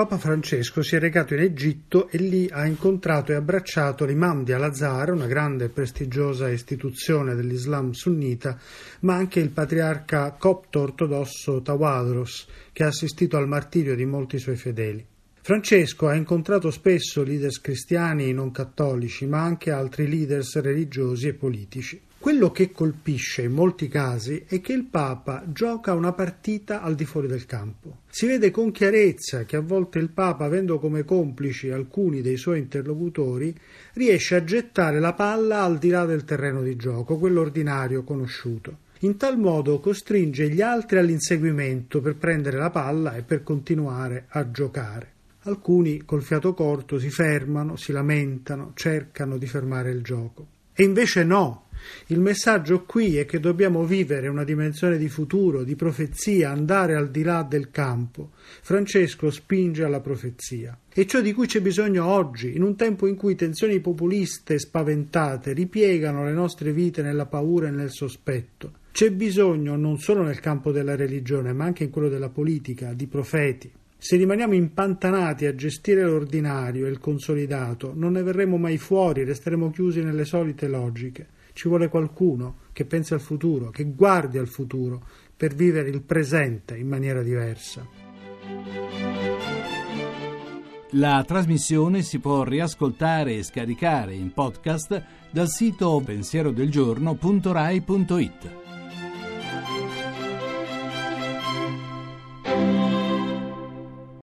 Papa Francesco si è recato in Egitto e lì ha incontrato e abbracciato l'imam di Al-Azhar, una grande e prestigiosa istituzione dell'Islam sunnita, ma anche il patriarca copto ortodosso Tawadros, che ha assistito al martirio di molti suoi fedeli. Francesco ha incontrato spesso leaders cristiani non cattolici, ma anche altri leaders religiosi e politici. Quello che colpisce in molti casi è che il Papa gioca una partita al di fuori del campo. Si vede con chiarezza che a volte il Papa, avendo come complici alcuni dei suoi interlocutori, riesce a gettare la palla al di là del terreno di gioco, quello ordinario conosciuto. In tal modo costringe gli altri all'inseguimento per prendere la palla e per continuare a giocare. Alcuni col fiato corto si fermano, si lamentano, cercano di fermare il gioco. E invece no, il messaggio qui è che dobbiamo vivere una dimensione di futuro, di profezia, andare al di là del campo. Francesco spinge alla profezia. E ciò di cui c'è bisogno oggi, in un tempo in cui tensioni populiste spaventate ripiegano le nostre vite nella paura e nel sospetto. C'è bisogno non solo nel campo della religione, ma anche in quello della politica, di profeti. Se rimaniamo impantanati a gestire l'ordinario e il consolidato, non ne verremo mai fuori, resteremo chiusi nelle solite logiche. Ci vuole qualcuno che pensi al futuro, che guardi al futuro per vivere il presente in maniera diversa. La trasmissione si può riascoltare e scaricare in podcast dal sito pensierodelgiorno.rai.it.